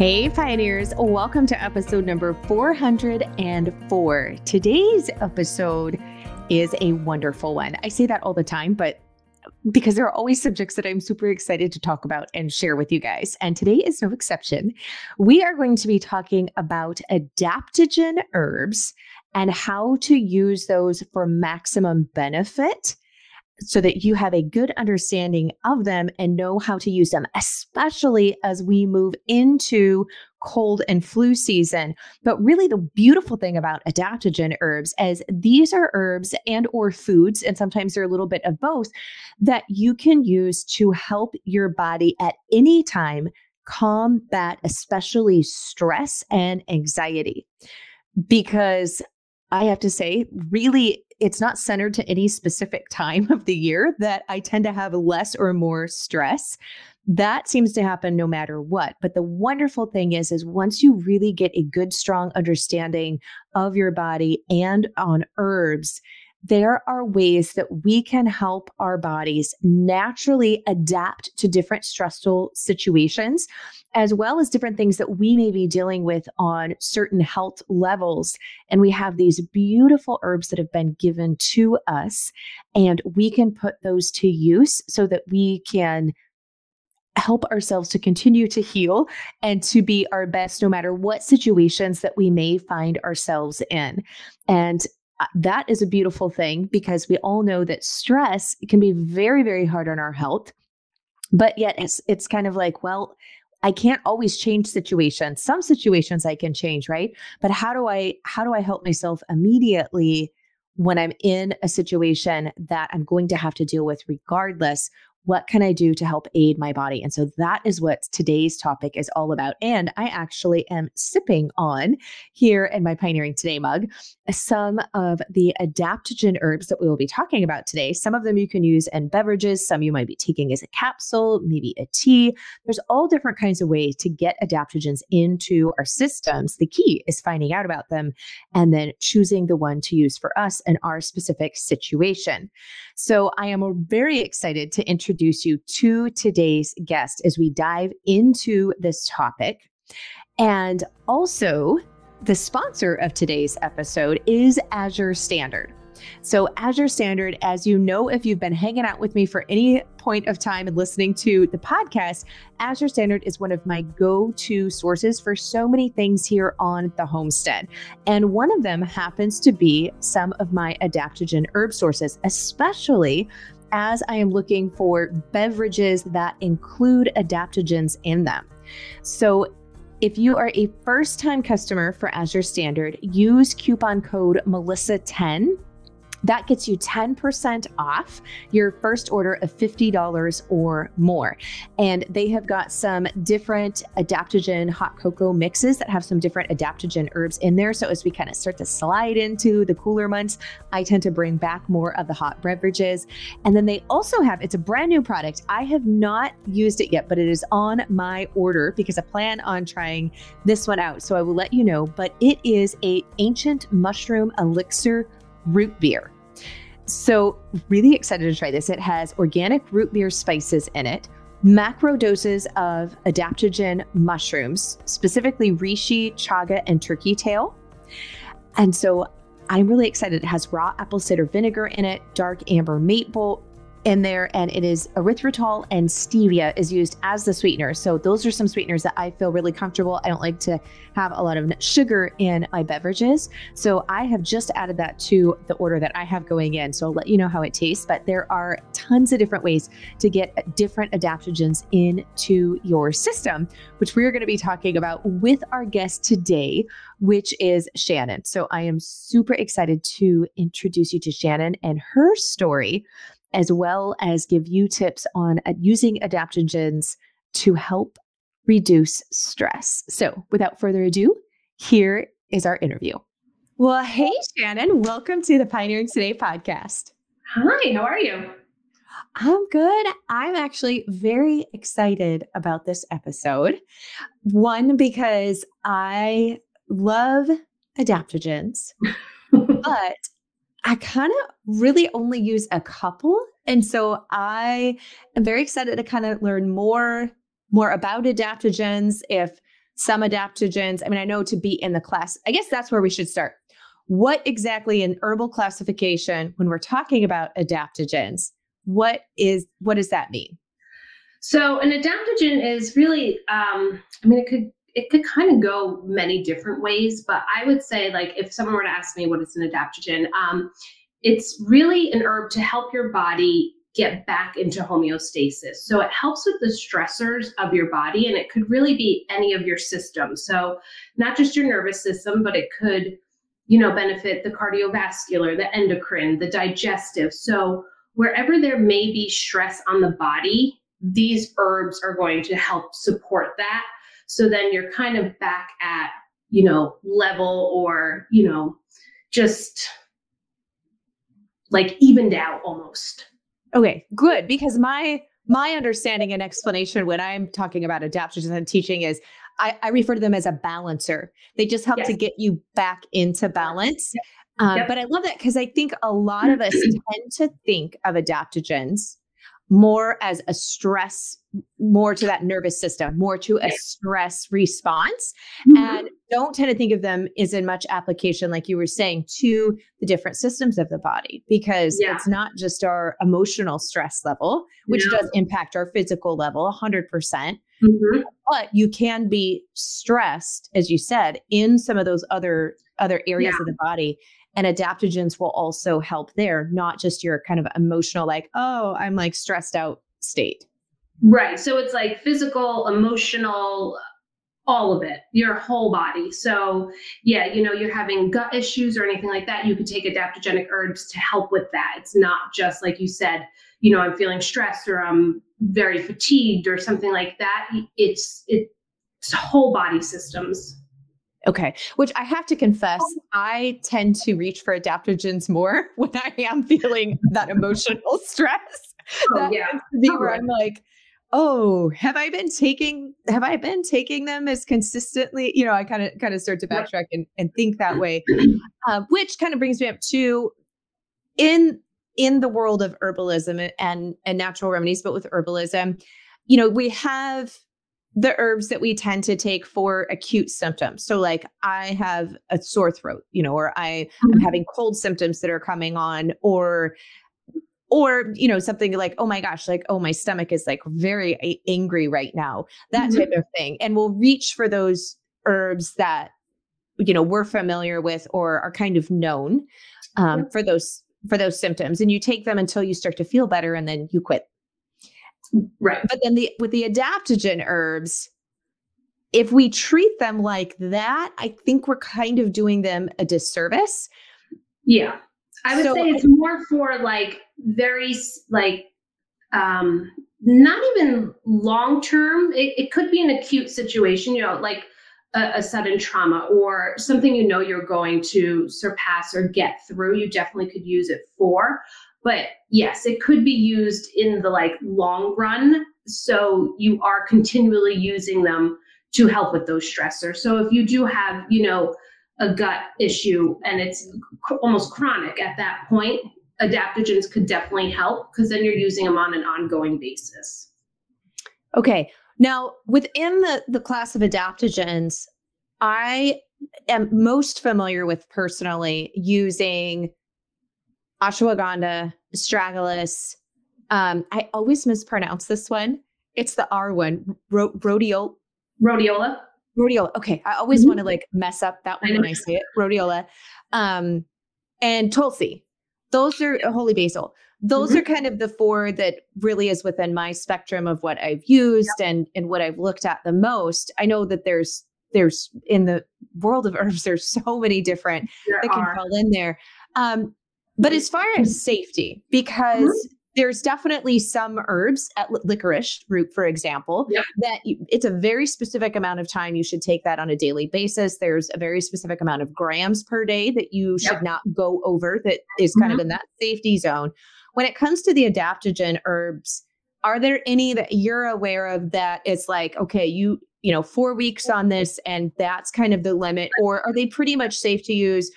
Hey, Pioneers, welcome to episode number 404. Today's episode is a wonderful one. I say that all the time, but because there are always subjects that I'm super excited to talk about and share with you guys. And today is no exception. We are going to be talking about adaptogen herbs and how to use those for maximum benefit so that you have a good understanding of them and know how to use them, especially as we move into cold and flu season. But really the beautiful thing about adaptogen herbs is these are herbs and or foods and sometimes they're a little bit of both that you can use to help your body at any time combat especially stress and anxiety. Because I have to say, really it's not centered to any specific time of the year that I tend to have less or more stress. That seems to happen no matter what. But the wonderful thing is is once you really get a good strong understanding of your body and on herbs, there are ways that we can help our bodies naturally adapt to different stressful situations, as well as different things that we may be dealing with on certain health levels. And we have these beautiful herbs that have been given to us, and we can put those to use so that we can help ourselves to continue to heal and to be our best no matter what situations that we may find ourselves in. And Uh, that is a beautiful thing because we all know that stress can be very very hard on our health but yet it's it's kind of like well I can't always change situations. Some situations I can change, right? But how do I how do I help myself immediately when I'm in a situation that I'm going to have to deal with regardless what can I do to help aid my body? And so that is what today's topic is all about. And I actually am sipping on here in my Pioneering Today mug uh, some of the adaptogen herbs that we will be talking about today. Some of them you can use in beverages, some you might be taking as a capsule, maybe a tea. There's all different kinds of ways to get adaptogens into our systems. The key is finding out about them and then choosing the one to use for us in our specific situation. So I am very excited to introduce introduce you to today's guest as we dive into this topic. And also, the sponsor of today's episode is Azure Standard. So, Azure Standard, as you know, if you've been hanging out with me for any point of time and listening to the podcast, Azure Standard is one of my go to sources for so many things here on the homestead. And one of them happens to be some of my adaptogen herb sources, especially as I am looking for beverages that include adaptogens in them. So if you are a first time customer for Azure Standard, use coupon code Melissa10 that gets you 10% off your first order of $50 or more. And they have got some different adaptogen hot cocoa mixes that have some different adaptogen herbs in there. So as we kind of start to slide into the cooler months, I tend to bring back more of the hot beverages. And then they also have, it's a brand new product. I have not used it yet, but it is on my order because I plan on trying this one out. So I will let you know, but it is a ancient mushroom elixir root beer. So, really excited to try this. It has organic root beer spices in it, macro doses of adaptogen mushrooms, specifically reishi, chaga, and turkey tail. And so I'm really excited. It has raw apple cider vinegar in it, dark amber maple, in there and it is erythritol and stevia is used as the sweetener. So those are some sweeteners that I feel really comfortable. I don't like to have a lot of sugar in my beverages. So I have just added that to the order that I have going in. So I'll let you know how it tastes, but there are tons of different ways to get different adaptogens into your system, which we're going to be talking about with our guest today, which is Shannon. So I am super excited to introduce you to Shannon and her story as well as give you tips on uh, using adaptogens to help reduce stress. So, without further ado, here is our interview. Well, hey, Shannon, welcome to the Pioneering Today podcast. Hi, how are you? I'm good. I'm actually very excited about this episode. One, because I love adaptogens, but I kind of really only use a couple. And so I am very excited to kind of learn more more about adaptogens if some adaptogens. I mean, I know to be in the class, I guess that's where we should start. What exactly in herbal classification, when we're talking about adaptogens, what is what does that mean? So an adaptogen is really, um, I mean, it could it could kind of go many different ways, but I would say like if someone were to ask me what is an adaptogen, um, it's really an herb to help your body get back into homeostasis. So it helps with the stressors of your body, and it could really be any of your systems. So not just your nervous system, but it could, you know, benefit the cardiovascular, the endocrine, the digestive. So wherever there may be stress on the body, these herbs are going to help support that. So then you're kind of back at, you know, level or, you know, just like evened out almost. Okay, good. Because my my understanding and explanation when I'm talking about adaptogens and teaching is I, I, refer to them as a balancer. They just help yes. to get you back into balance. Yep. Um, yep. But I love that because I think a lot of us tend to think of adaptogens more as a stress, more to that nervous system, more to a stress response, mm-hmm. and don't tend to think of them as in much application, like you were saying, to the different systems of the body, because yeah. it's not just our emotional stress level, which yeah. does impact our physical level 100%. percent mm-hmm. But you can be stressed, as you said, in some of those other other areas yeah. of the body and adaptogens will also help there, not just your kind of emotional, like, oh, I'm like stressed out state. Right. So it's like physical, emotional, all of it, your whole body. So, yeah, you know, you're having gut issues or anything like that, you could take adaptogenic herbs to help with that. It's not just like you said, you know, I'm feeling stressed or I'm very fatigued or something like that. It's it's whole body systems. Okay. Which I have to confess, I tend to reach for adaptogens more when I am feeling that emotional stress. Oh, that yeah. tends to be where I'm like, oh, have I been taking have I been taking them as consistently? You know, I kind of kind of start to backtrack and, and think that way. Uh, which kind of brings me up to in in the world of herbalism and and natural remedies, but with herbalism, you know, we have the herbs that we tend to take for acute symptoms. So like I have a sore throat, you know, or I am mm-hmm. having cold symptoms that are coming on or or you know something like oh my gosh like oh my stomach is like very angry right now that mm-hmm. type of thing and we'll reach for those herbs that you know we're familiar with or are kind of known um, for those for those symptoms and you take them until you start to feel better and then you quit Right. But then the with the adaptogen herbs, if we treat them like that, I think we're kind of doing them a disservice. Yeah. I would so, say it's more for like very like um not even long term. It, it could be an acute situation, you know, like a, a, sudden trauma or something you know you're going to surpass or get through. You definitely could use it for. But yes, it could be used in the like long run. So you are continually using them to help with those stressors. So if you do have, you know, a gut issue and it's almost chronic at that point, adaptogens could definitely help because then you're using them on an ongoing basis. Okay. Now, within the, the class of adaptogens, I am most familiar with personally using ashwagandha, astragalus. Um, I always mispronounce this one. It's the R one, ro- rhodiola. Rhodiola. Rhodiola. Okay, I always mm-hmm. want to like mess up that one I when I say it. Rhodiola, um, and Tulsi. Those are holy basil. Those mm-hmm. are kind of the four that really is within my spectrum of what I've used yep. and and what I've looked at the most. I know that there's there's in the world of herbs there's so many different there that can are. fall in there. Um, but as far as safety, because mm-hmm. there's definitely some herbs at licorice root, for example, that you, it's a very specific amount of time you should take that on a daily basis. There's a very specific amount of grams per day that you should not go over that is kind mm-hmm. of in that safety zone. When it comes to the adaptogen herbs, are there any that you're aware of that it's like, okay, you, you know, four weeks on this and that's kind of the limit, or are they pretty much safe to use?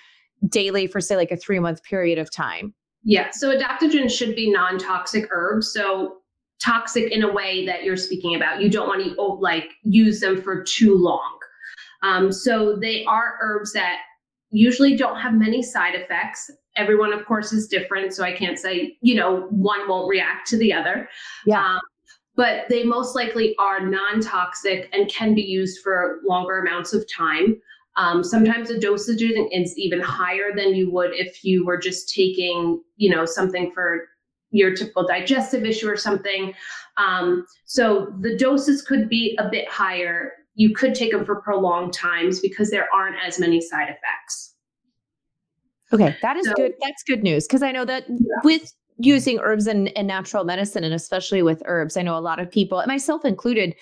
Daily for say like a three month period of time? Yeah. So adaptogens should be non toxic herbs. So toxic in a way that you're speaking about. You don't want to oh, like use them for too long. Um, so they are herbs that usually don't have many side effects. Everyone, of course, is different. So I can't say, you know, one won't react to the other. Yeah. Um, but they most likely are non toxic and can be used for longer amounts of time. Um, sometimes the dosage is even higher than you would if you were just taking, you know, something for your typical digestive issue or something. Um, so the doses could be a bit higher. You could take them for prolonged times because there aren't as many side effects. Okay, that is so, good. That's good news because I know that yeah. with using herbs and, and natural medicine, and especially with herbs, I know a lot of people, myself included,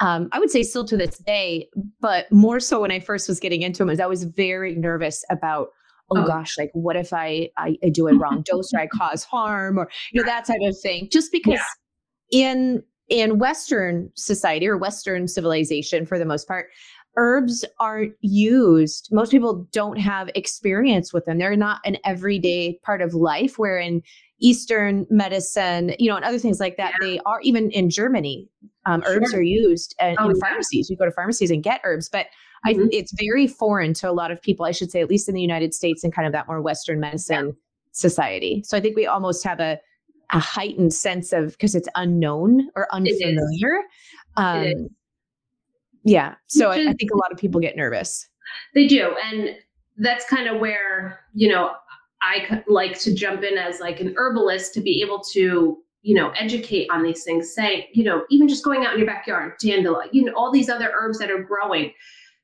um, I would say still to this day, but more so when I first was getting into them, is I was very nervous about, oh, oh. gosh, like what if I, I, I do a wrong dose or I cause harm or you know that type of thing. Just because yeah. in in Western society or Western civilization, for the most part, herbs aren't used. Most people don't have experience with them. They're not an everyday part of life. Where in Eastern medicine, you know, and other things like that, yeah. they are even in Germany. Um, sure. Herbs are used uh, oh, in yeah. pharmacies. You go to pharmacies and get herbs, but mm-hmm. I, it's very foreign to a lot of people. I should say, at least in the United States and kind of that more Western medicine yeah. society. So I think we almost have a a heightened sense of because it's unknown or unfamiliar. Um, yeah. So I, I think a lot of people get nervous. They do. And that's kind of where, you know, I like to jump in as like an herbalist to be able to, you know, educate on these things. Say, you know, even just going out in your backyard, dandelion, you know, all these other herbs that are growing,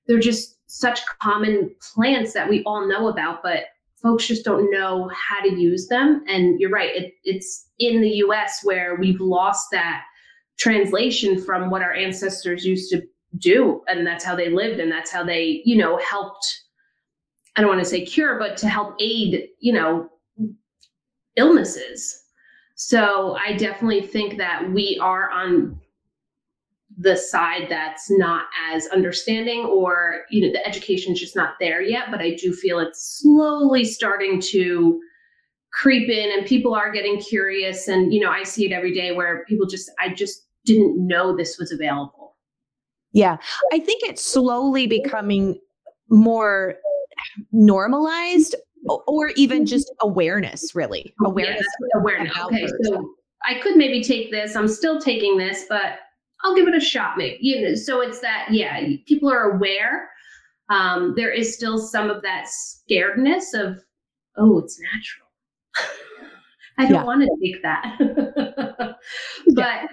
they're just such common plants that we all know about, but folks just don't know how to use them. And you're right, it, it's in the US where we've lost that translation from what our ancestors used to do and that's how they lived and that's how they you know helped i don't want to say cure but to help aid you know illnesses. So i definitely think that we are on the side that's not as understanding or you know the education is just not there yet but i do feel it's slowly starting to creep in and people are getting curious and you know i see it every day where people just i just didn't know this was available yeah. I think it's slowly becoming more normalized or even mm-hmm. just awareness, really. Awareness. Yeah, awareness. Okay. So I could maybe take this. I'm still taking this, but I'll give it a shot, maybe. You know, so it's that, yeah, people are aware. Um, there is still some of that scaredness of, oh, it's natural. I don't yeah. want to take that. but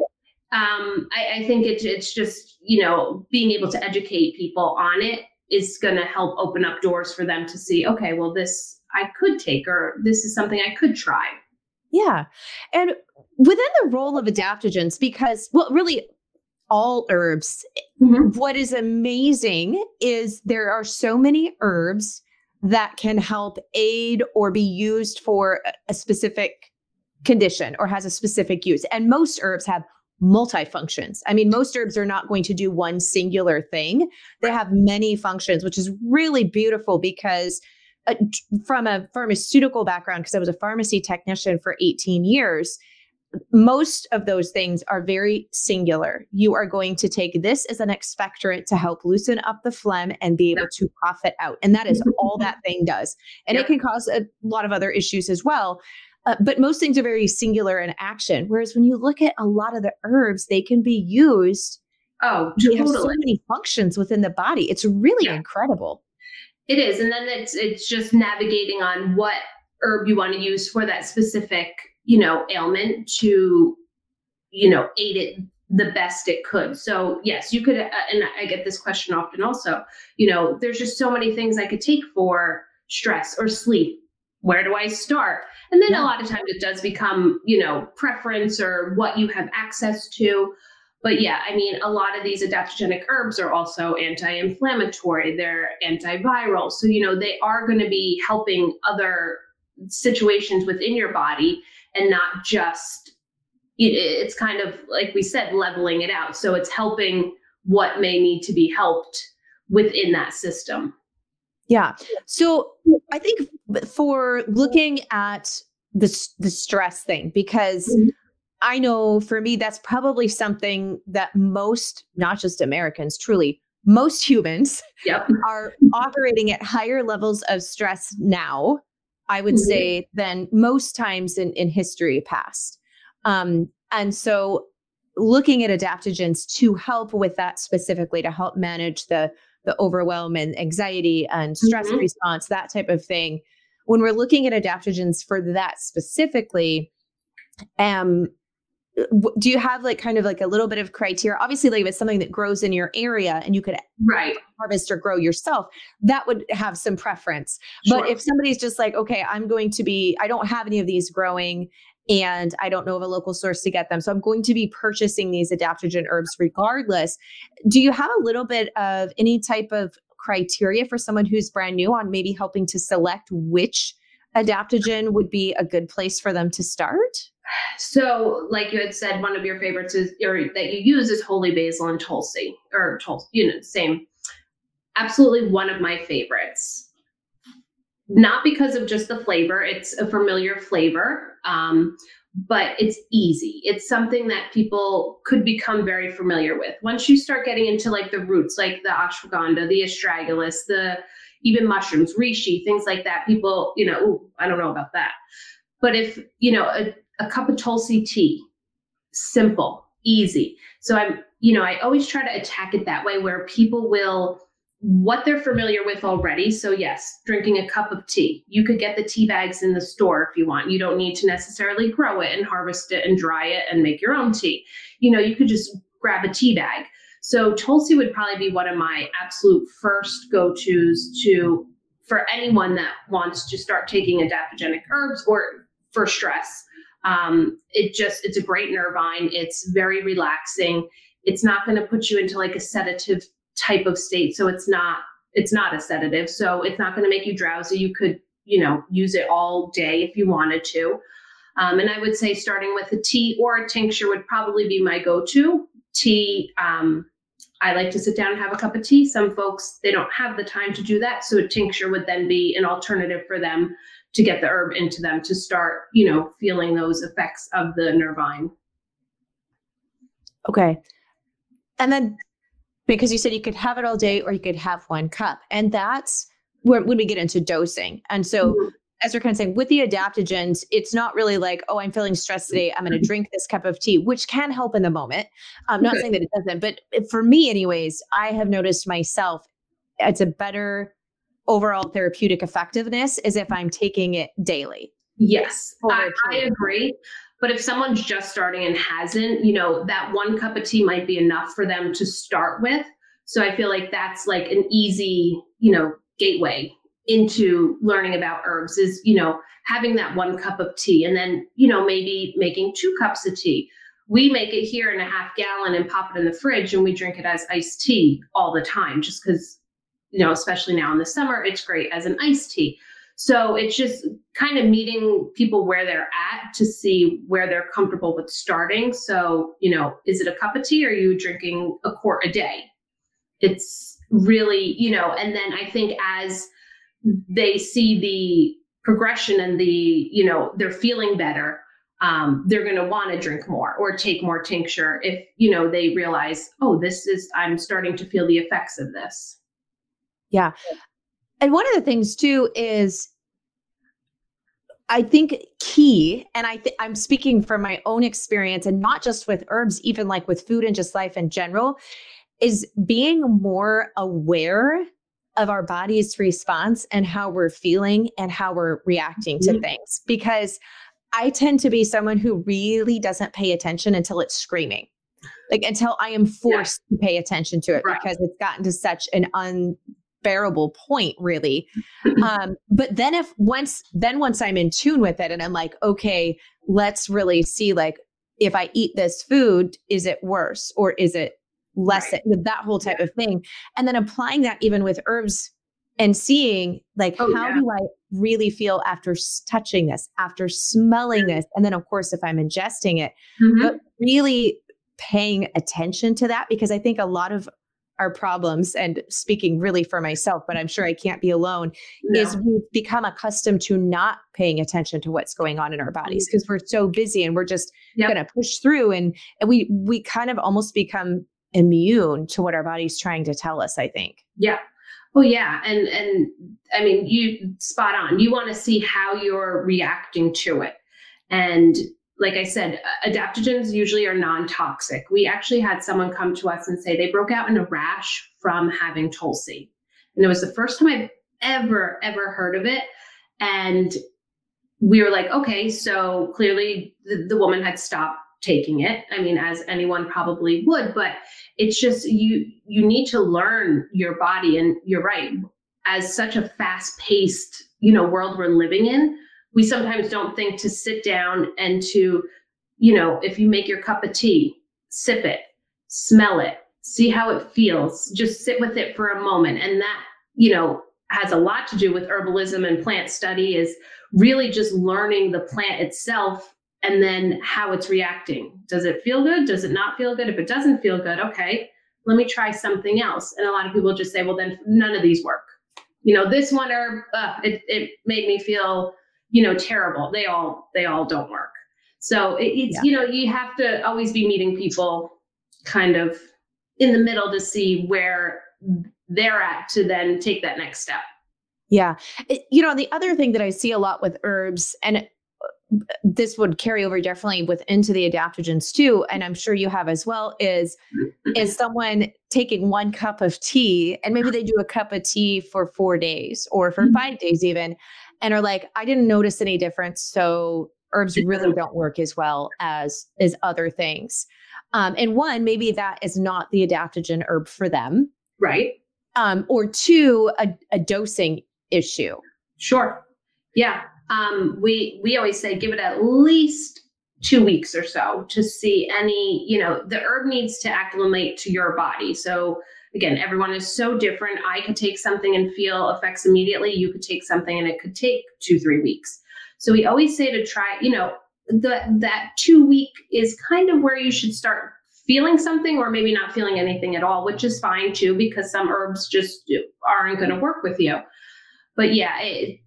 um, I, I think it's it's just you know being able to educate people on it is going to help open up doors for them to see okay well this i could take or this is something i could try. Yeah. And within the role of adaptogens because well really all herbs mm-hmm. what is amazing is there are so many herbs that can help aid or be used for a specific condition or has a specific use. And most herbs have multifunctions. I mean, most herbs are not going to do one singular thing. They have many functions, which is really beautiful because uh, from a pharmaceutical background, because I was a pharmacy technician for 18 years, most of those things are very singular. You are going to take this as an expectorant to help loosen up the phlegm and be able to cough it out. And that is all that thing does. And it can cause a lot of other issues as well. Uh, but most things are very singular in action. Whereas when you look at a lot of the herbs, they can be used. Oh, totally. have so many functions within the body. It's really yeah. incredible. It is, and then it's it's just navigating on what herb you want to use for that specific you know ailment to you know aid it the best it could. So yes, you could, uh, and I get this question often also. You know, there's just so many things I could take for stress or sleep where do I start? And then yeah. a lot of times it does become, you know, preference or what you have access to. But yeah, I mean, a lot of these adaptogenic herbs are also anti inflammatory, they're antiviral. So, you know, they are going to be helping other situations within your body and not just, it's kind of like we said, leveling it out. So it's helping what may need to be helped within that system. Yeah. So I think for looking at the the stress thing because mm-hmm. I know for me that's probably something that most not just Americans truly most humans yep. are operating at higher levels of stress now, I would mm-hmm. say, than most times in, in history past. Um, and so looking at adaptogens to help with that specifically to help manage the the overwhelm and anxiety and stress mm-hmm. response, that type of thing. When we're looking at adaptogens for that specifically, um, do you have like kind of like a little bit of criteria obviously like if it's something that grows in your area and you could right harvest or grow yourself that would have some preference sure. but if somebody's just like okay i'm going to be i don't have any of these growing and i don't know of a local source to get them so i'm going to be purchasing these adaptogen herbs regardless do you have a little bit of any type of criteria for someone who's brand new on maybe helping to select which adaptogen would be a good place for them to start so, like you had said, one of your favorites is or that you use is holy basil and tulsi, or tulsi, you know, same. Absolutely one of my favorites. Not because of just the flavor; it's a familiar flavor, um, but it's easy. It's something that people could become very familiar with once you start getting into like the roots, like the ashwagandha, the astragalus, the even mushrooms, reishi, things like that. People, you know, ooh, I don't know about that. But if you know a a cup of Tulsi tea. Simple, easy. So I'm, you know, I always try to attack it that way where people will what they're familiar with already. So yes, drinking a cup of tea. You could get the tea bags in the store if you want. You don't need to necessarily grow it and harvest it and dry it and make your own tea. You know, you could just grab a tea bag. So Tulsi would probably be one of my absolute first go-tos to for anyone that wants to start taking adaptogenic herbs or for stress. Um, it just it's a great nervine. It's very relaxing. It's not going to put you into like a sedative type of state. So it's not it's not a sedative. So it's not going to make you drowsy. You could you know use it all day if you wanted to. Um, and I would say starting with a tea or a tincture would probably be my go-to. Tea, um, I like to sit down and have a cup of tea. Some folks they don't have the time to do that, so a tincture would then be an alternative for them to get the herb into them to start, you know, feeling those effects of the nervine. Okay. And then because you said you could have it all day or you could have one cup. And that's where when we get into dosing. And so mm-hmm. as we're kind of saying with the adaptogens, it's not really like, oh, I'm feeling stressed today. I'm going to drink this cup of tea, which can help in the moment. I'm not saying that it doesn't, but for me, anyways, I have noticed myself, it's a better overall therapeutic effectiveness is if I'm taking it daily. Yes, I, I, agree. But if someone's just starting and hasn't, you know, that one cup of tea might be enough for them to start with. So I feel like that's like an easy, you know, gateway into learning about herbs is, you know, having that one cup of tea and then, you know, maybe making two cups of tea. We make it here in a half gallon and pop it in the fridge and we drink it as iced tea all the time just because you know, especially now in the summer, it's great as an iced tea. So it's just kind of meeting people where they're at to see where they're comfortable with starting. So, you know, is it a cup of tea or are you drinking a quart a day? It's really, you know, and then I think as they see the progression and the, you know, they're feeling better, um, they're going to want to drink more or take more tincture if, you know, they realize, oh, this is, I'm starting to feel the effects of this. Yeah. And one of the things too is I think key, and I th- I'm speaking from my own experience and not just with herbs, even like with food and just life in general, is being more aware of our body's response and how we're feeling and how we're reacting to mm-hmm. things. Because I tend to be someone who really doesn't pay attention until it's screaming. Like until I am forced yeah. to pay attention to it right. because it's gotten to such an un bearable point really um but then if once then once i'm in tune with it and i'm like okay let's really see like if i eat this food is it worse or is it less right. that whole type of thing and then applying that even with herbs and seeing like oh, how yeah. do i really feel after touching this after smelling this and then of course if i'm ingesting it mm-hmm. but really paying attention to that because i think a lot of our problems and speaking really for myself but i'm sure i can't be alone no. is we've become accustomed to not paying attention to what's going on in our bodies mm. because we're so busy and we're just yep. going to push through and, and we we kind of almost become immune to what our body's trying to tell us, I think. Yeah. Oh yeah, and and I mean you spot on. You want to see how you're reacting to it. And like I said, adaptogens usually are non-toxic. We actually had someone come to us and say they broke out in a rash from having Tulsi. And it was the first time I've ever ever heard of it and we were like, okay, so clearly the, the woman had stopped taking it. I mean, as anyone probably would, but it's just you you need to learn your body and you're right as such a fast-paced you know world we're living in we sometimes don't think to sit down and to you know if you make your cup of tea sip it smell it see how it feels just sit with it for a moment and that you know has a lot to do with herbalism and plant study is really just learning the plant itself and then how it's reacting. Does it feel good? Does it not feel good? If it doesn't feel good, okay, let me try something else. And a lot of people just say, well, then none of these work. You know, this one herb, uh, it, it made me feel, you know, terrible. They all, they all don't work. So it, it's, yeah. you know, you have to always be meeting people kind of in the middle to see where they're at to then take that next step. Yeah. You know, the other thing that I see a lot with herbs, and this would carry over definitely with into the adaptogens too and i'm sure you have as well is is someone taking one cup of tea and maybe they do a cup of tea for four days or for mm-hmm. five days even and are like i didn't notice any difference so herbs really don't work as well as as other things. Um, and one maybe that is not the adaptogen herb for them. Right. Um, or two a, a dosing issue. Sure. Yeah. Um, we we always say give it at least two weeks or so to see any you know the herb needs to acclimate to your body. So again everyone is so different i could take something and feel effects immediately you could take something and it could take two three weeks so we always say to try you know the, that two week is kind of where you should start feeling something or maybe not feeling anything at all which is fine too because some herbs just aren't going to work with you but yeah it,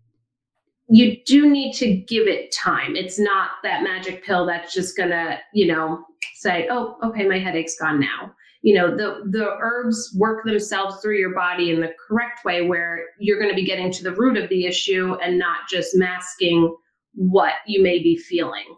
you do need to give it time. It's not that magic pill that's just gonna, you know, say, "Oh, okay, my headache's gone now." You know, the the herbs work themselves through your body in the correct way, where you're going to be getting to the root of the issue and not just masking what you may be feeling.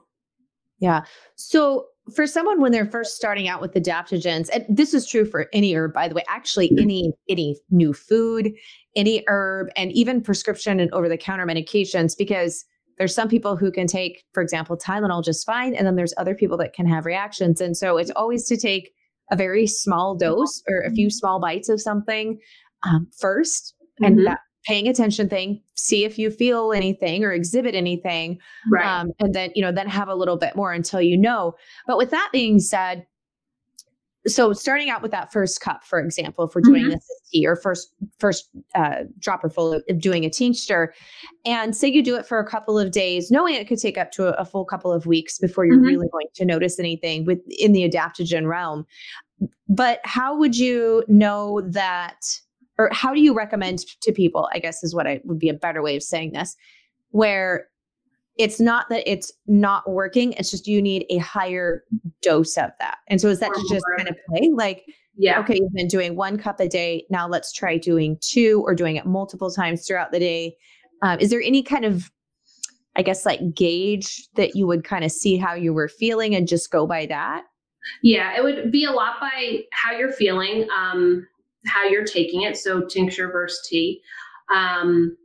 Yeah. So for someone when they're first starting out with adaptogens and this is true for any herb by the way actually mm-hmm. any any new food any herb and even prescription and over the counter medications because there's some people who can take for example tylenol just fine and then there's other people that can have reactions and so it's always to take a very small dose or a few small bites of something um, 1st and mm-hmm. that paying attention thing see if you feel anything or exhibit anything right. um, and then you know then have a little bit more until you know but with that being said so starting out with that first cup for example if we're doing mm-hmm. this tea or first first uh, dropper full of, doing a tincture and say you do it for a couple of days knowing it could take up to a, a full couple of weeks before you're mm-hmm. really going to notice anything with in the adaptogen realm but how would you know that or how do you recommend to people i guess is what i would be a better way of saying this where it's not that it's not working it's just you need a higher dose of that. And so is that just kind of play? Like yeah. okay you've been doing one cup a day now let's try doing two or doing it multiple times throughout the day. Um, is there any kind of i guess like gauge that you would kind of see how you were feeling and just go by that? Yeah it would be a lot by how you're feeling um, how you're taking it. So tincture versus tea. Um,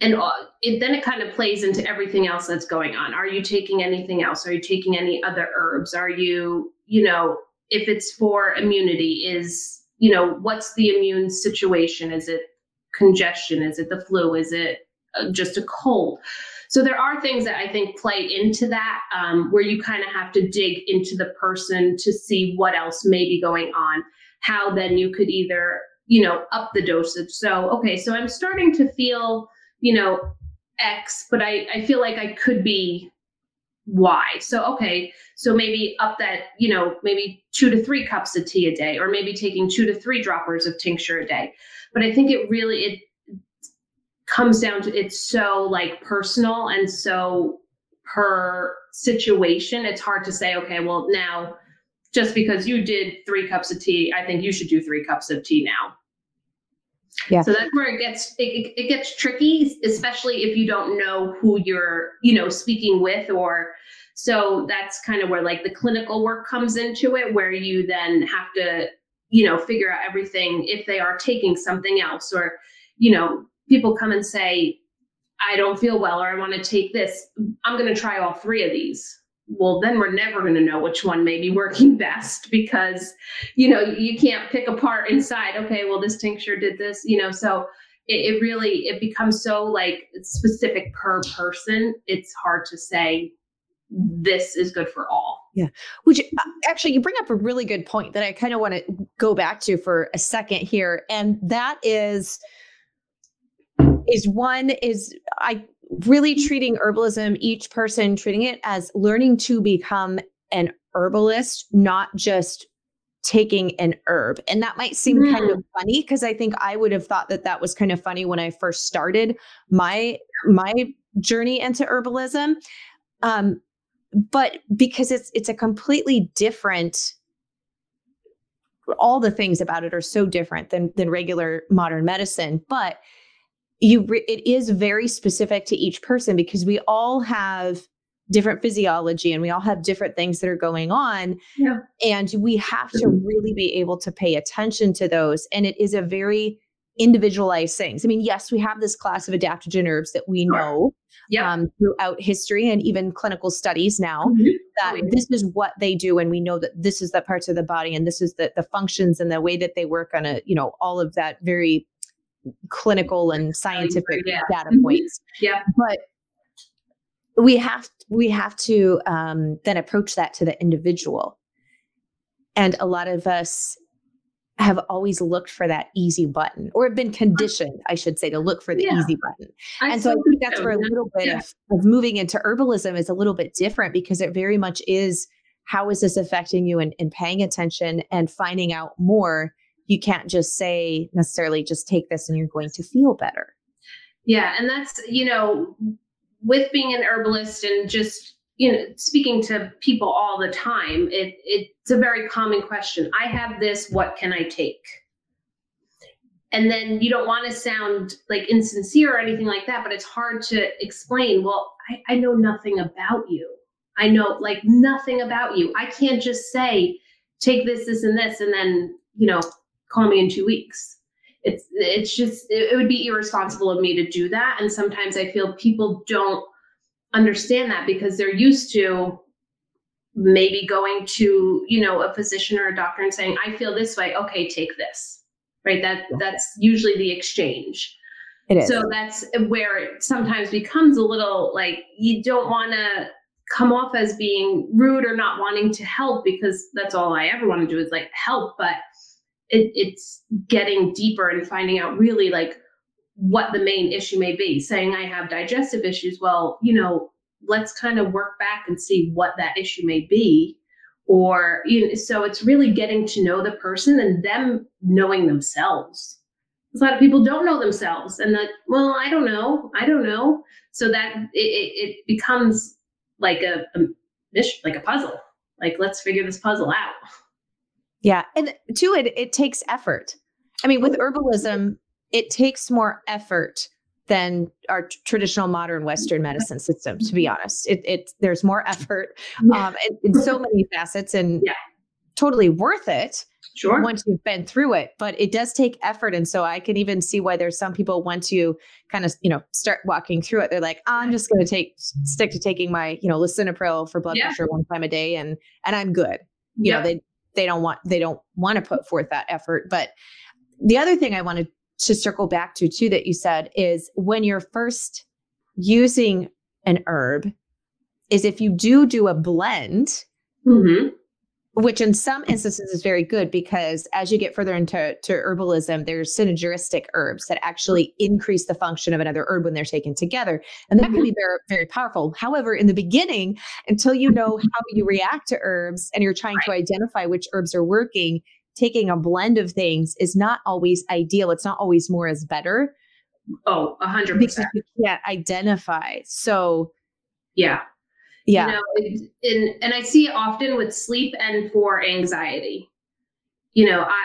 and it, then it kind of plays into everything else that's going on. Are you taking anything else? Are you taking any other herbs? Are you, you know, if it's for immunity, is, you know, what's the immune situation? Is it congestion? Is it the flu? Is it uh, just a cold? So there are things that I think play into that um, where you kind of have to dig into the person to see what else may be going on how then you could either, you know, up the dosage. So, okay, so I'm starting to feel, you know, X, but I, I feel like I could be Y. So, okay, so maybe up that, you know, maybe two to three cups of tea a day, or maybe taking two to three droppers of tincture a day. But I think it really, it, comes down to it's so like personal and so per situation it's hard to say okay well now just because you did three cups of tea, I think you should do three cups of tea now. Yeah. So that's where it gets it, it gets tricky, especially if you don't know who you're, you know, speaking with or so that's kind of where like the clinical work comes into it, where you then have to, you know, figure out everything if they are taking something else or, you know, people come and say, I don't feel well or I want to take this. I'm going to try all three of these well then we're never going to know which one may be working best because you know you can't pick apart inside okay well this tincture did this you know so it, it really it becomes so like specific per person it's hard to say this is good for all. Yeah. Which uh, actually you bring up a really good point that i kind of want to go back to for a second here and that is is one is i really treating herbalism, each person treating it as learning to become an herbalist, not just taking an herb. And that might seem mm. kind of mm. funny because I think I would have thought that that was kind of funny when I first started my my journey into herbalism. Um, but because it's it's a completely different all the things about it are so different than than regular modern medicine, but you re- it is very specific to each person because we all have different physiology and we all have different things that are going on yeah. and we have to really be able to pay attention to those and it is a very individualized things i mean yes we have this class of adaptogen herbs that we know yep. um, throughout history and even clinical studies now mm-hmm. that oh, this is what they do and we know that this is the parts of the body and this is the, the functions and the way that they work on a you know all of that very clinical and scientific yeah. data mm-hmm. points. Yeah. But we have we have to um, then approach that to the individual. And a lot of us have always looked for that easy button or have been conditioned, I should say, to look for the yeah. easy button. I and so I think that's where a little bit yeah. of, of moving into herbalism is a little bit different because it very much is how is this affecting you and, and paying attention and finding out more you can't just say necessarily just take this and you're going to feel better. Yeah. And that's, you know, with being an herbalist and just, you know, speaking to people all the time, it, it's a very common question. I have this, what can I take? And then you don't want to sound like insincere or anything like that, but it's hard to explain. Well, I, I know nothing about you. I know like nothing about you. I can't just say, take this, this, and this, and then, you know, call me in two weeks. It's it's just it, it would be irresponsible of me to do that. And sometimes i feel people don't understand that because they're used to maybe going to you know a physician or a doctor and saying i feel this way. Okay take this. Right? That that's usually the exchange. It is. so that's where it sometimes becomes a little like you don't want to come off as being rude or not wanting to help because that's all i ever want to do is like help. But it, it's getting deeper and finding out really like what the main issue may be. Saying I have digestive issues, well, you know, let's kind of work back and see what that issue may be. Or, you know, so it's really getting to know the person and them knowing themselves. A lot of people don't know themselves and that, well, I don't know. I don't know. So that it, it becomes like a, a mission, like a puzzle. Like, let's figure this puzzle out. Yeah. And to it, it takes effort. I mean, with herbalism, it takes more effort than our traditional modern Western medicine system, to be honest. It, it there's more effort um, in, in so many facets and yeah. totally worth it. Sure. Once you've been through it, but it does take effort. And so I can even see why there's some people once you kind of, you know, start walking through it, they're like, I'm just going to take, stick to taking my, you know, lisinopril for blood yeah. pressure one time a day and, and I'm good. You yeah. know, they, they don't want they don't want to put forth that effort but the other thing i wanted to circle back to too that you said is when you're first using an herb is if you do do a blend mm-hmm which in some instances is very good because as you get further into to herbalism, there's synergistic herbs that actually increase the function of another herb when they're taken together. And that can be mm-hmm. very, very powerful. However, in the beginning, until you know how you react to herbs and you're trying right. to identify which herbs are working, taking a blend of things is not always ideal. It's not always more is better. Oh, a hundred percent. You can't identify. So yeah. Yeah. You know, and, and I see it often with sleep and for anxiety. You know, I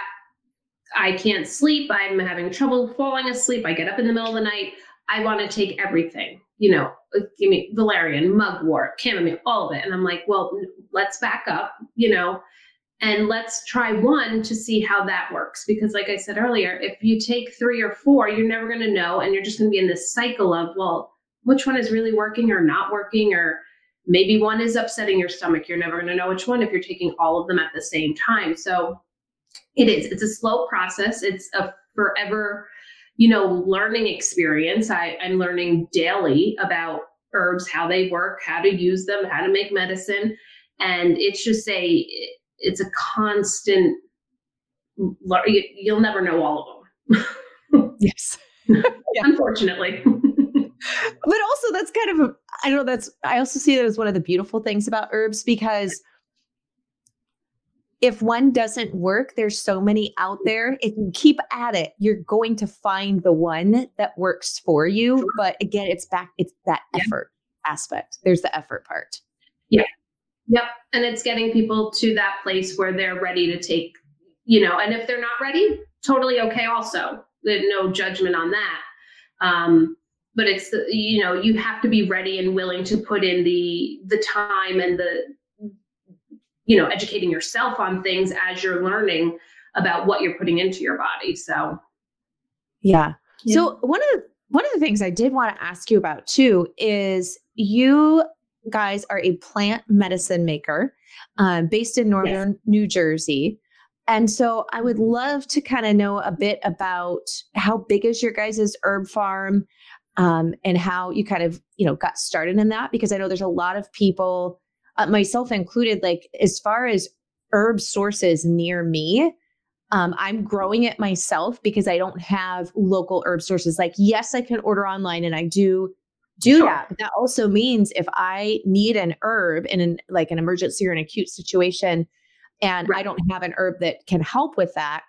I can't sleep. I'm having trouble falling asleep. I get up in the middle of the night. I want to take everything, you know, uh, give me valerian, mugwort, chamomile, all of it. And I'm like, well, let's back up, you know, and let's try one to see how that works. Because, like I said earlier, if you take three or four, you're never going to know. And you're just going to be in this cycle of, well, which one is really working or not working? Or maybe one is upsetting your stomach. You're never going to know which one if you're taking all of them at the same time. So, it is, it's a slow process. It's a forever you know, learning experience. I, I'm learning daily about herbs, how they work, how to use them, how to make medicine. And it's just a, it's a constant, you'll never know all of them. yes. yeah. Unfortunately. But also that's kind of I don't know that's I also see that as one of the beautiful things about herbs because if one doesn't work, there's so many out there. If you keep at it, you're going to find the one that works for you. But again, it's back, it's that yeah. effort aspect. There's the effort part. Yeah. Yep. And it's getting people to that place where they're ready to take, you know, and if they're not ready, totally okay also. There's no judgment on that. Um, but it's you know, you have to be ready and willing to put in the the time and the you know educating yourself on things as you're learning about what you're putting into your body. So yeah, yeah. so one of the one of the things i did want to ask you about too is you guys are a plant medicine maker um, based in northern yes. new jersey. And so i would love to kind of know a bit about how big is your guys' herb farm um, and how you kind of you know got started in that because i know there's a lot of people uh, myself included, like as far as herb sources near me, um, I'm growing it myself because I don't have local herb sources. Like, yes, I can order online and I do do sure. that. But that also means if I need an herb in an like an emergency or an acute situation and right. I don't have an herb that can help with that,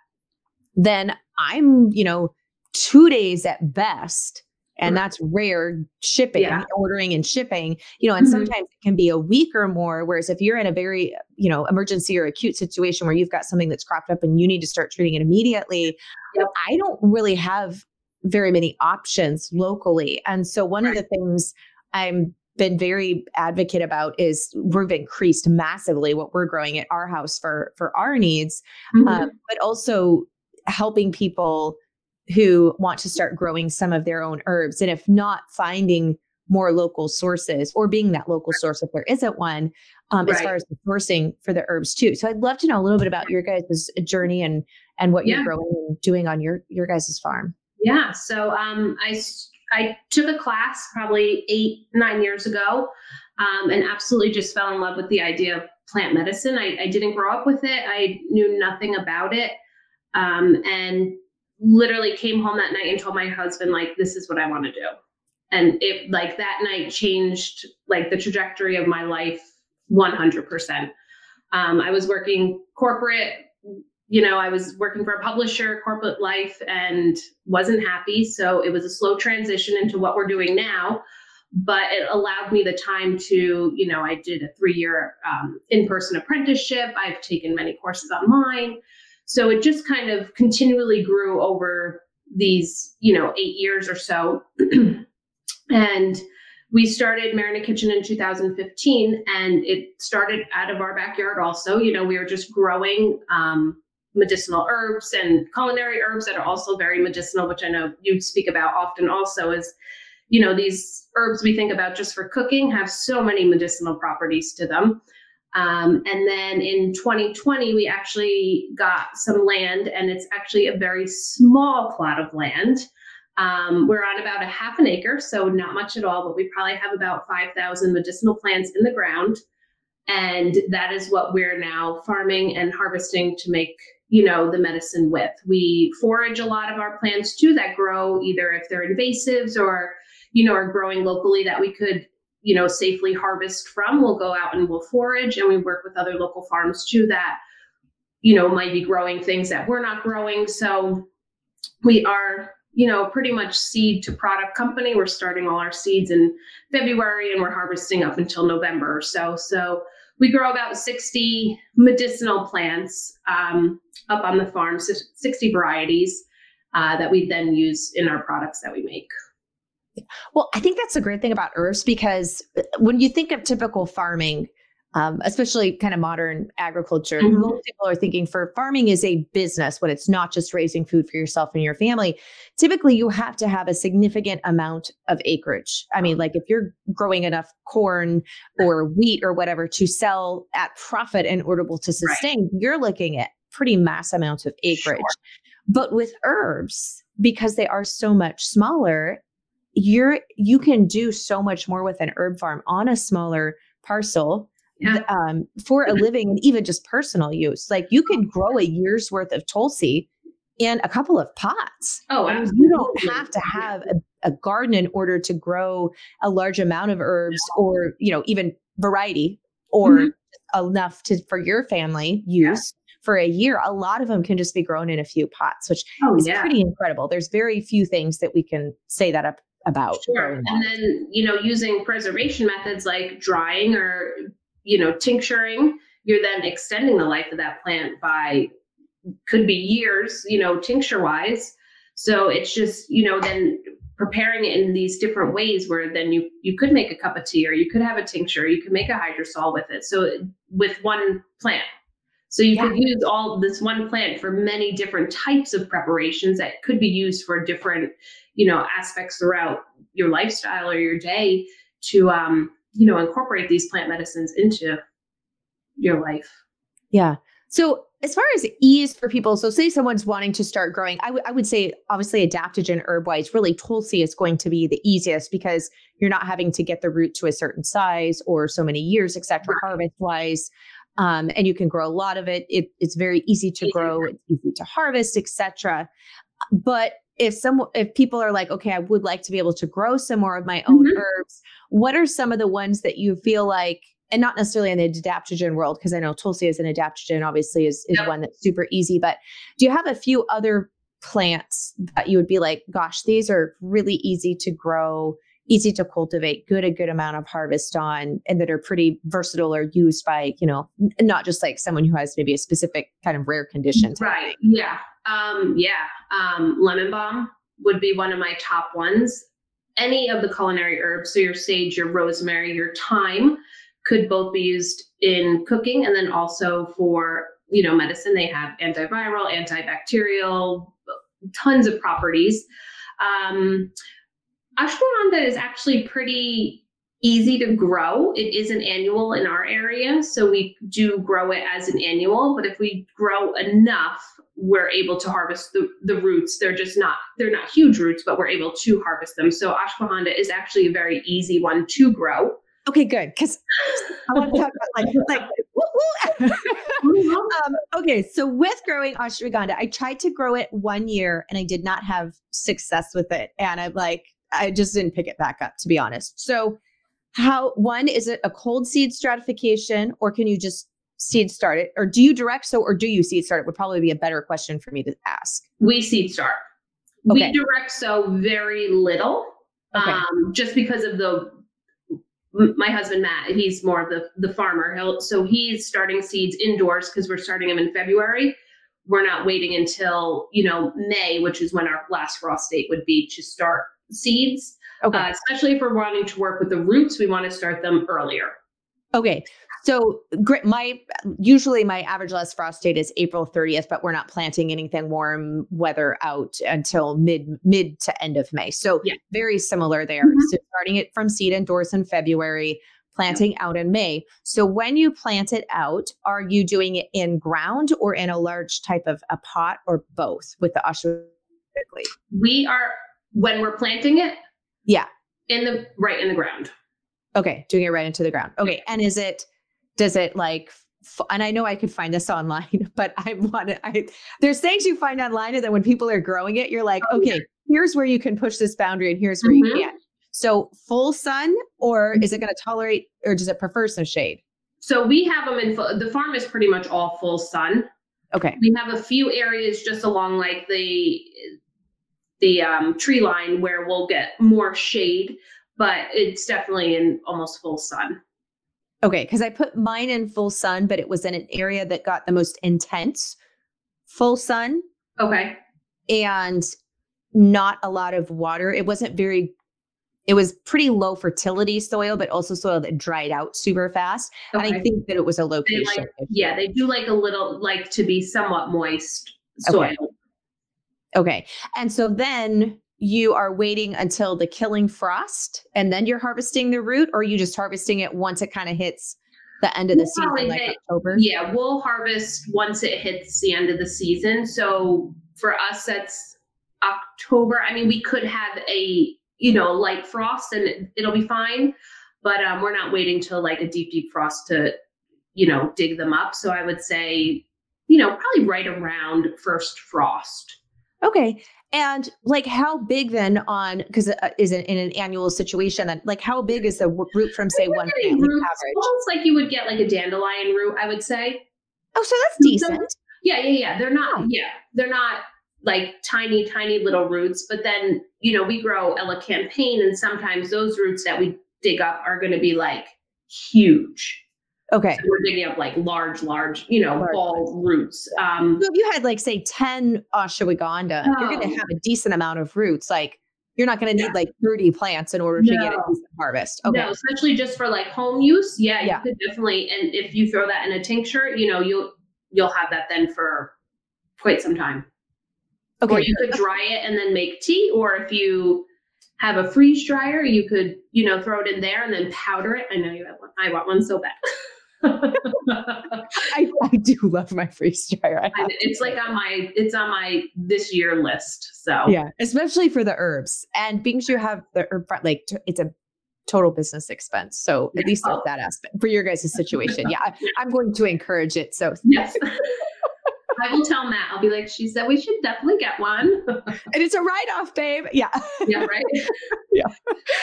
then I'm, you know, two days at best and that's rare shipping yeah. ordering and shipping you know and mm-hmm. sometimes it can be a week or more whereas if you're in a very you know emergency or acute situation where you've got something that's cropped up and you need to start treating it immediately yep. i don't really have very many options locally and so one right. of the things i'm been very advocate about is we've increased massively what we're growing at our house for for our needs mm-hmm. um, but also helping people who want to start growing some of their own herbs. And if not, finding more local sources or being that local source if there isn't one, um, right. as far as the sourcing for the herbs too. So I'd love to know a little bit about your guys' journey and and what yeah. you're growing and doing on your your guys' farm. Yeah. So um, I I took a class probably eight nine years ago, um, and absolutely just fell in love with the idea of plant medicine. I, I didn't grow up with it. I knew nothing about it. Um, and literally came home that night and told my husband like this is what i want to do. And it like that night changed like the trajectory of my life 100% um, i was working corporate you know i was working for a publisher corporate life and wasn't happy. So it was a slow transition into what we're doing now but it allowed me the time to you know i did a three year um, in-person apprenticeship. I've taken many courses online so it just kind of continually grew over these, you know, eight years or so. and we started Mayernik Kitchen in 2015, and it started out of our backyard also. You know, we were just growing um, medicinal herbs and culinary herbs that are also very medicinal, which I know you speak about often also is you know these herbs we think about just for cooking have so many medicinal properties to them um, and then in 2020, we actually got some land, and it's actually a very small plot of land. Um, we're on about a half an acre, so not much at all, but we probably have about 5,000 medicinal plants in the ground. And that is what we're now farming and harvesting to make, you know, the medicine with. We forage a lot of our plants too that grow either if they're invasives or, you know, are growing locally that we could you know safely harvest from we'll go out and we'll forage and we work with other local farms too that you know might be growing things that we're not growing so we are you know, pretty much seed to product company. We're starting all our seeds in February and we're harvesting up until November or so. So we grow about 60 medicinal plants um, up on the farm, 60 varieties uh, that we then use in our products that we make. Well, I think that's a great thing about herbs because uh, when you think of typical farming, um, especially kind of modern agriculture, mm-hmm. most people are thinking for farming is a business when it's not just raising food for yourself and your family. Typically, you have to have a significant amount of acreage. I mean, like if you're growing enough corn or wheat or whatever to sell at profit and order to sustain, right. you're looking at pretty mass amounts of acreage. Sure. But with herbs, because they are so much smaller, you're you can do so much more with an herb farm on a smaller parcel yeah. um, for a living and even just personal use. Like you could grow a year's worth of Tulsi in a couple of pots. Oh, absolutely. You don't have to have a, a garden in order to grow a large amount of herbs or, you know, even variety or mm-hmm. enough to for your family use. Yeah. For a year, a lot of them can just be grown in a few pots, which oh, is yeah. pretty incredible. There's very few things that we can say that up about. Sure. And then, you know, using preservation methods like drying or, you know, tincturing, you're then extending the life of that plant by could be years, you know, tincture wise. So it's just, you know, then preparing it in these different ways where then you you could make a cup of tea or you could have a tincture, you could make a hydrosol with it. So with one plant. So you yeah. could use all this one plant for many different types of preparations that could be used for different, you know, aspects throughout your lifestyle or your day to, um, you know, incorporate these plant medicines into your life. Yeah. So as far as ease for people, so say someone's wanting to start growing, I, w- I would say obviously adaptogen herb wise, really Tulsi is going to be the easiest because you're not having to get the root to a certain size or so many years, et cetera, right. harvest wise um, and you can grow a lot of it. it it's very easy to grow, it's easy to harvest, etc. But if some if people are like, okay, I would like to be able to grow some more of my own mm-hmm. herbs, what are some of the ones that you feel like and not necessarily in the adaptogen world, because I know Tulsi is an adaptogen, obviously, is, is one that's super easy. But do you have a few other plants that you would be like, gosh, these are really easy to grow? Easy to cultivate, good a good amount of harvest on, and that are pretty versatile or used by you know not just like someone who has maybe a specific kind of rare condition. Right. Yeah. Um, yeah. Um, lemon balm would be one of my top ones. Any of the culinary herbs, so your sage, your rosemary, your thyme, could both be used in cooking and then also for you know medicine. They have antiviral, antibacterial, tons of properties. Um, ashwagandha is actually pretty easy to grow. It is an annual in our area, so we do grow it as an annual. But if we grow enough, we're able to harvest the, the roots. They're just not they're not huge roots, but we're able to harvest them. So ashwagandha is actually a very easy one to grow. Okay, good. Because I want to talk about like like mm-hmm. um, okay, so with growing ashwagandha, I tried to grow it one year and I did not have success with it. And I'm like, I just didn't pick it back up, to be honest. So, how one is it a cold seed stratification, or can you just seed start it, or do you direct so, or do you seed start it? Would probably be a better question for me to ask. We seed start. Okay. We direct sow very little, okay. um, just because of the. My husband Matt, he's more of the the farmer. He'll, so he's starting seeds indoors because we're starting them in February we're not waiting until you know May, which is when our last frost date would be to start seeds. Okay. Uh, especially if we're wanting to work with the roots, we want to start them earlier. Okay. So great. My usually my average last frost date is April 30th, but we're not planting anything warm weather out until mid mid to end of May. So yeah. very similar there. Mm-hmm. So starting it from seed indoors in February, planting yeah. out in May. So when you plant it out, are you doing it in ground or in a large type of a pot or both with the ashwagandha? We are when we're planting it. Yeah. In the right in the ground. Okay, doing it right into the ground. Okay, and is it does it like and I know I could find this online, but I want to. I there's things you find online, and then when people are growing it, you're like, oh, okay, here's where you can push this boundary, and here's where mm-hmm. you can't. So full sun, or is it going to tolerate, or does it prefer some shade? So we have them in full, the farm is pretty much all full sun. Okay. We have a few areas just along like the the um, tree line where we'll get more shade, but it's definitely in almost full sun. Okay, because I put mine in full sun, but it was in an area that got the most intense full sun. Okay. And not a lot of water. It wasn't very it was pretty low fertility soil, but also soil that dried out super fast. Okay. And I think that it was a location. Like, yeah, they do like a little like to be somewhat moist soil. Okay. Okay. And so then you are waiting until the killing frost and then you're harvesting the root, or you just harvesting it once it kind of hits the end of the we'll season, like hit, October? Yeah, we'll harvest once it hits the end of the season. So for us, that's October. I mean, we could have a you know light frost and it, will be fine, but um, we're not waiting till like a deep deep frost to you know dig them up. So I would say you know probably right around first frost. Okay. And like how big then on because uh, is it in an annual situation and like how big is the root from say one plant roots, average? Almost like you would get like a dandelion root, I would say. Oh, so that's decent. Yeah, yeah, yeah. They're not. Yeah, they're not like tiny, tiny little roots. But then, you know, we grow elecampane, and sometimes those roots that we dig up are going to be like huge. Okay. So we're digging up like large, large, you know, large. ball roots. Um, so if you had like say 10 ashwagandha, oh. you're going to have a decent amount of roots. Like you're not going to need yeah. like 30 plants in order to get a decent harvest. Okay. No, especially just for like home use. Yeah, yeah, you could definitely. And if you throw that in a tincture, you know, you'll you'll have that then for quite some time. Okay. Or you could dry it and then make tea. Or if you have a freeze dryer, you could, you know, throw it in there and then powder it. I know you have one. I want one so bad. I, I, do love my freeze dryer. It's like on my it's on my this year list. So yeah, especially for the herbs and because you have the herb like it's a total business expense. So at least oh. that aspect for your guys' situation. Yeah, I'm going to encourage it. So yes. I will tell Matt. I'll be like, she said we should definitely get one. and it's a write off, babe. Yeah. yeah, right. Yeah.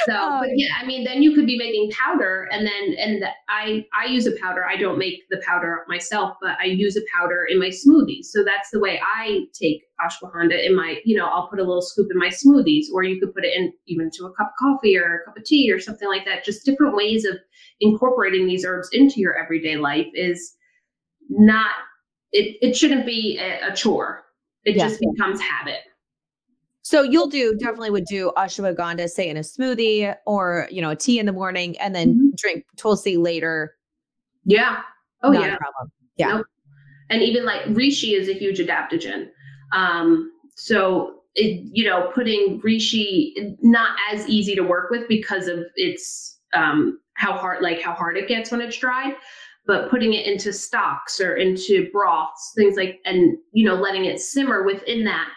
So, um, but yeah, I mean, then you could be making powder, and then and the, I I use a powder. I don't make the powder myself, but I use a powder in my smoothies. So that's the way I take ashwagandha in my. You know, I'll put a little scoop in my smoothies, or you could put it in even to a cup of coffee or a cup of tea or something like that. Just different ways of incorporating these herbs into your everyday life is not it, it shouldn't be a, a chore. It yeah. just becomes habit. So you'll do definitely would do ashwagandha, say in a smoothie or you know a tea in the morning, and then mm-hmm. drink tulsi later. Yeah. Oh Not yeah. problem. Yeah. Nope. And even like reishi is a huge adaptogen. Um, so it, you know, putting reishi not as easy to work with because of its um, how hard like how hard it gets when it's dried but putting it into stocks or into broths, things like, and, you know, letting it simmer within that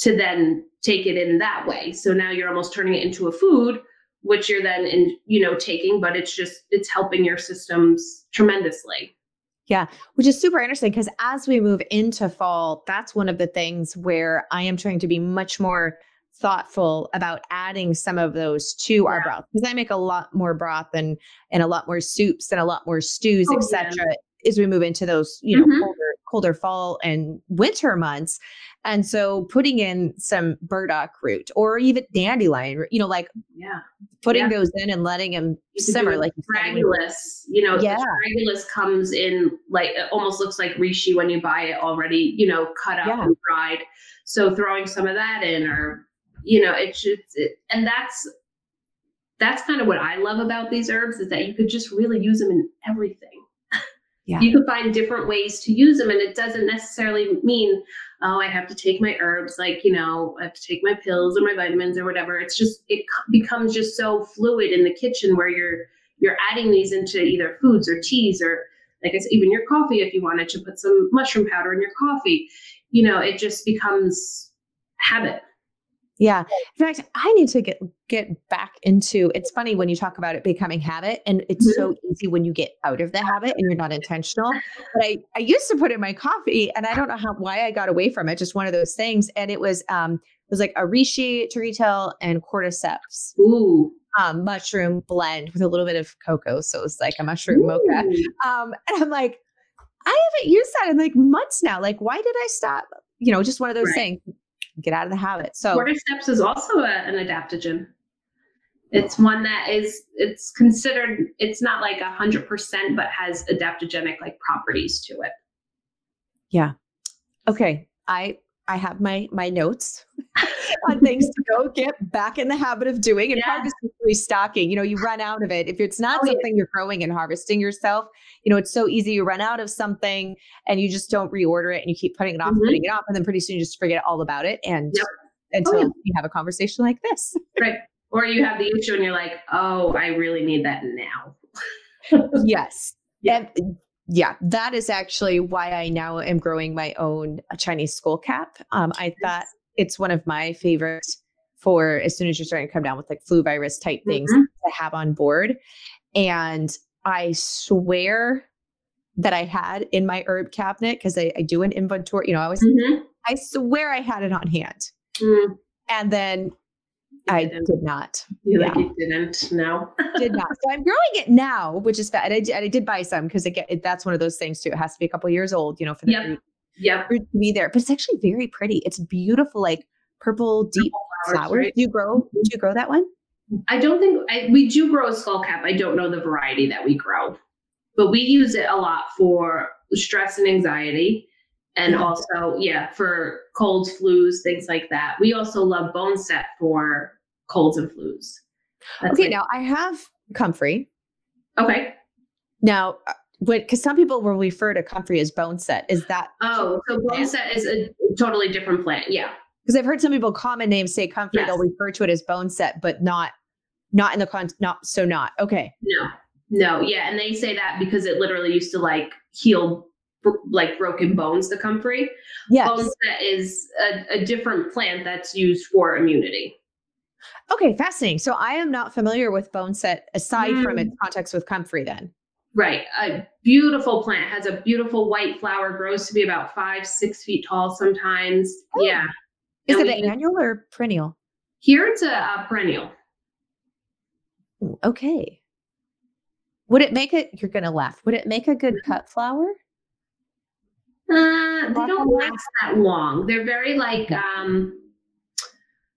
to then take it in that way. So now you're almost turning it into a food, which you're then in, you know, taking, but it's just, it's helping your systems tremendously. Yeah, which is super interesting because as we move into fall, that's one of the things where I am trying to be much more thoughtful about adding some of those to yeah. our broth because I make a lot more broth and and a lot more soups and a lot more stews, oh, etc. Yeah. As we move into those, you know, mm-hmm. colder, colder fall and winter months, and so putting in some burdock root or even dandelion, you know, like yeah, putting yeah. those in and letting them simmer, like astragalus. You know, yeah. comes in like it almost looks like reishi when you buy it already, you know, cut up yeah. and dried. So throwing some of that in, or you know, it's just, it, and that's, that's kind of what I love about these herbs is that you could just really use them in everything. Yeah. You could find different ways to use them, and it doesn't necessarily mean, oh, I have to take my herbs, like, you know, I have to take my pills or my vitamins or whatever. It's just, it becomes just so fluid in the kitchen where you're, you're adding these into either foods or teas or, like I said, even your coffee if you wanted to put some mushroom powder in your coffee. You know, it just becomes habit. Yeah. In fact, I need to get get back into it's funny when you talk about it becoming habit and it's mm-hmm. so easy when you get out of the habit and you're not intentional. But I I used to put in my coffee and I don't know how why I got away from it, just one of those things. And it was um it was like a reishi, tail, and cordyceps. Ooh. Um, mushroom blend with a little bit of cocoa. So it's like a mushroom Ooh. mocha. Um, and I'm like, I haven't used that in like months now. Like, why did I stop? You know, just one of those right. things get out of the habit. So cordyceps is also a, an adaptogen. It's one that is it's considered it's not like a hundred percent, but has adaptogenic like properties to it. Yeah. Okay. I I have my my notes on things to go get back in the habit of doing. And yeah. part of this is restocking. You know, you run out of it. If it's not oh, something yeah. you're growing and harvesting yourself, you know, it's so easy. You run out of something and you just don't reorder it and you keep putting it off, mm-hmm. putting it off, and then pretty soon you just forget all about it. And yep. until oh, yeah. you have a conversation like this. Right. Or you have the issue and you're like, oh, I really need that now. yes. Yeah. And yeah, that is actually why I now am growing my own Chinese skull cap. Um, I thought it's one of my favorites for as soon as you're starting to come down with like flu virus type things mm-hmm. to have on board. And I swear that I had in my herb cabinet because I, I, do an inventory, you know, I was, mm-hmm. I swear I had it on hand. Mm. And then I did not. You yeah. like you didn't? No, did not. So I'm growing it now, which is bad. I, I did buy some because it, that's one of those things too. It has to be a couple years old, you know, for the yep. fruit, yep. fruit to be there. But it's actually very pretty. It's beautiful, like purple deep flowers. flowers. Right? Do you grow? Do you grow that one? I don't think I, we do grow a skull cap. I don't know the variety that we grow, but we use it a lot for stress and anxiety and yeah. also yeah for colds flus things like that we also love bone set for colds and flus That's okay like, now i have comfrey okay now because uh, some people will refer to comfrey as bone set. is that oh so bone set is a totally different plant yeah because i've heard some people common names say comfrey yes. they'll refer to it as bone set, but not not in the con not so not okay no no yeah and they say that because it literally used to like heal like broken bones, the comfrey. Yes. Boneset is a, a different plant that's used for immunity. Okay, fascinating. So I am not familiar with boneset aside mm. from its context with comfrey then. Right. A beautiful plant has a beautiful white flower, grows to be about five, six feet tall sometimes. Oh. Yeah. Is and it an annual or perennial? Here it's a, a perennial. Okay. Would it make it, you're going to laugh, would it make a good mm-hmm. cut flower? Uh, they don't last that long. They're very like um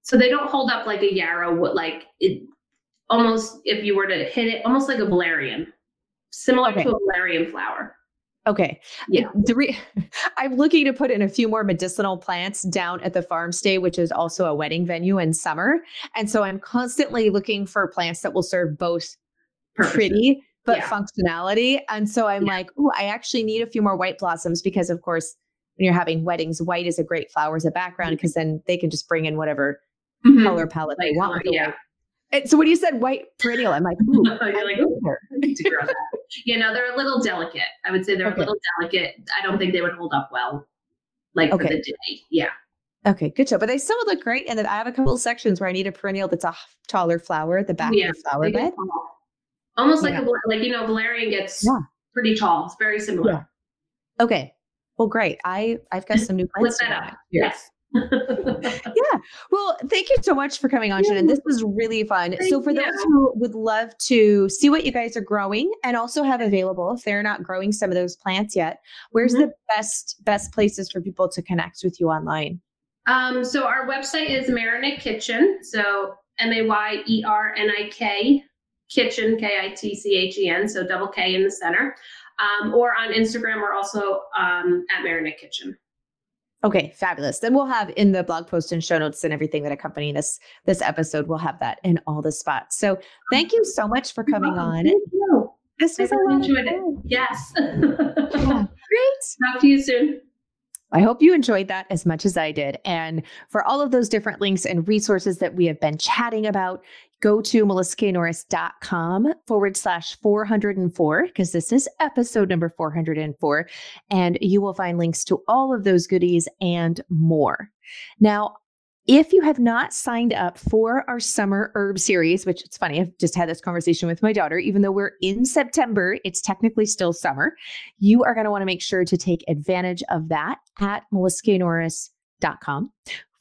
so they don't hold up like a yarrow What like it almost if you were to hit it almost like a valerian similar okay. to a valerian flower okay yeah the re- i'm looking to put in a few more medicinal plants down at the farm stay which is also a wedding venue in summer and so i'm constantly looking for plants that will serve both pretty but yeah. functionality. And so I'm yeah. like, oh, I actually need a few more white blossoms because, of course, when you're having weddings, white is a great flower as a background because mm-hmm. then they can just bring in whatever mm-hmm. color palette like, they want. yeah. And so when you said white perennial, I'm like, ooh, you're like, to grow that. you know, they're a little delicate. I would say they're okay. a little delicate. I don't think they would hold up well, like okay. for the day. Yeah. Okay, good job. But they still look great. And then I have a couple of sections where I need a perennial that's a taller flower at the back yeah, of the flower bed. Almost like a like you know, valerian gets yeah. pretty tall. It's very similar. Yeah. Okay. Well, great. I I've got some new plans. that up. Yes. yeah. Well, thank you so much for coming on, Shannon. This was really fun. Thank so, for you. those who would love to see what you guys are growing and also have available, if they're not growing some of those plants yet, where's mm-hmm. the best best places for people to connect with you online? Um, so our website is Mayernik Kitchen. So M A Y E R N I K Kitchen, K I T C H E N, so double K in the center. Um, or on Instagram, we're also um, at Mayernik Kitchen. Okay, fabulous. Then we'll have in the blog post and show notes and everything that accompany this this episode. We'll have that in all the spots. So thank you so much for coming on. Thank you. This was I really enjoyed it. Yes. yeah, great. Talk to you soon. I hope you enjoyed that as much as I did. And for all of those different links and resources that we have been chatting about, go to melissaknorris.com forward slash 404, because this is episode number 404, and you will find links to all of those goodies and more. Now, if you have not signed up for our summer herb series, which it's funny, I've just had this conversation with my daughter, even though we're in September, it's technically still summer. You are going to want to make sure to take advantage of that at melissaknorris.com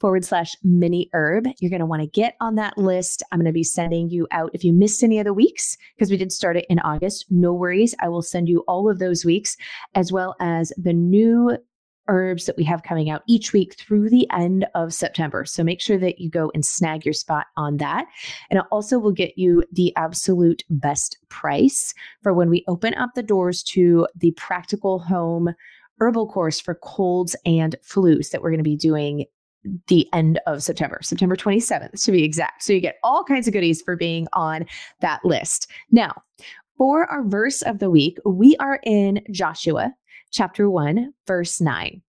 forward slash mini herb. You're going to want to get on that list. I'm going to be sending you out if you missed any of the weeks, because we did start it in August. No worries. I will send you all of those weeks, as well as the new herbs that we have coming out each week through the end of September. So make sure that you go and snag your spot on that. And it also will get you the absolute best price for when we open up the doors to the practical home herbal course for colds and flus that we're going to be doing the end of September, September 27th to be exact. So you get all kinds of goodies for being on that list. Now, for our verse of the week, we are in Joshua chapter 1, verse 9.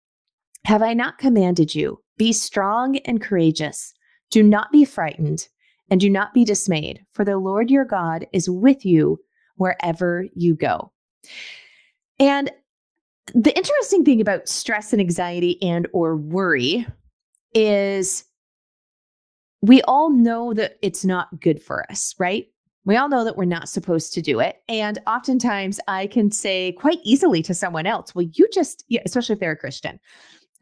Have I not commanded you? Be strong and courageous. Do not be frightened and do not be dismayed, for the Lord your God is with you wherever you go. And the interesting thing about stress and anxiety and or worry is we all know that it's not good for us, right? We all know that we're not supposed to do it. And oftentimes I can say quite easily to someone else, well, you just, yeah, especially if they're a Christian,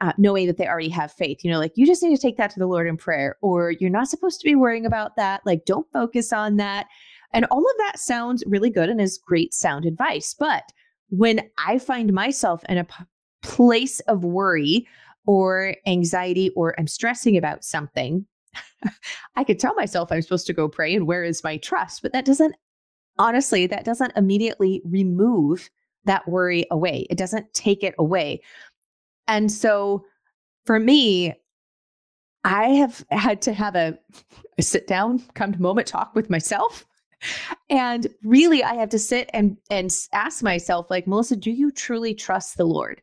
uh, knowing that they already have faith, you know, like you just need to take that to the Lord in prayer, or you're not supposed to be worrying about that. Like, don't focus on that. And all of that sounds really good and is great sound advice. But when I find myself in a p- place of worry or anxiety or I'm stressing about something, I could tell myself I'm supposed to go pray and where is my trust, but that doesn't honestly, that doesn't immediately remove that worry away. It doesn't take it away. And so for me, I have had to have a, a sit down, come to moment talk with myself. And really I have to sit and and ask myself like Melissa, do you truly trust the Lord?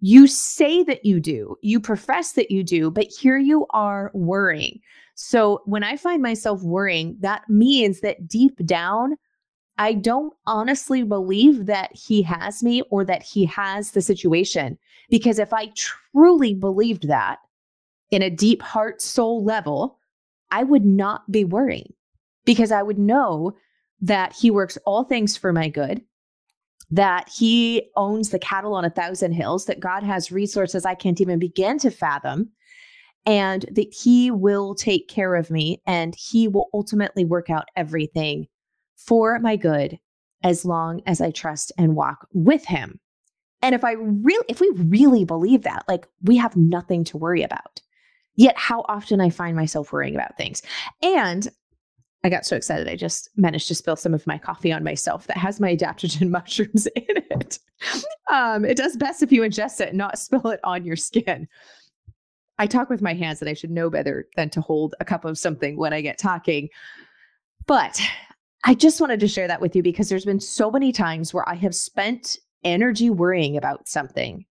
You say that you do, you profess that you do, but here you are worrying. So when I find myself worrying, that means that deep down, I don't honestly believe that he has me or that he has the situation. Because if I truly believed that in a deep heart, soul level, I would not be worrying because I would know that he works all things for my good, that he owns the cattle on a thousand hills, that God has resources I can't even begin to fathom, and that he will take care of me and he will ultimately work out everything for my good as long as I trust and walk with him. And if I really if we really believe that, like we have nothing to worry about. Yet how often I find myself worrying about things. And I got so excited. I just managed to spill some of my coffee on myself that has my adaptogen mushrooms in it. Um, it does best if you ingest it, not spill it on your skin. I talk with my hands and I should know better than to hold a cup of something when I get talking. But I just wanted to share that with you because there's been so many times where I have spent energy worrying about something.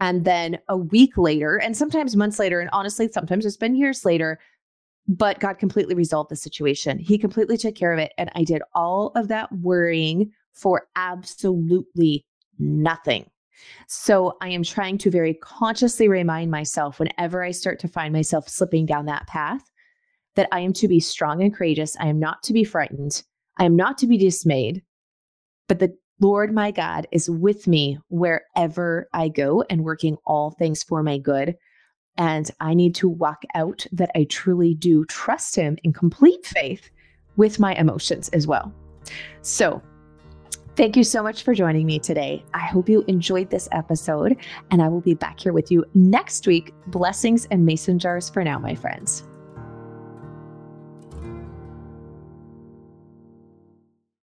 And then a week later, and sometimes months later, and honestly, sometimes it's been years later, but God completely resolved the situation. He completely took care of it. And I did all of that worrying for absolutely nothing. So I am trying to very consciously remind myself whenever I start to find myself slipping down that path that I am to be strong and courageous. I am not to be frightened. I am not to be dismayed, but the Lord my God is with me wherever I go and working all things for my good. And I need to walk out that I truly do trust him in complete faith with my emotions as well. So, thank you so much for joining me today. I hope you enjoyed this episode, and I will be back here with you next week. Blessings and mason jars for now, my friends.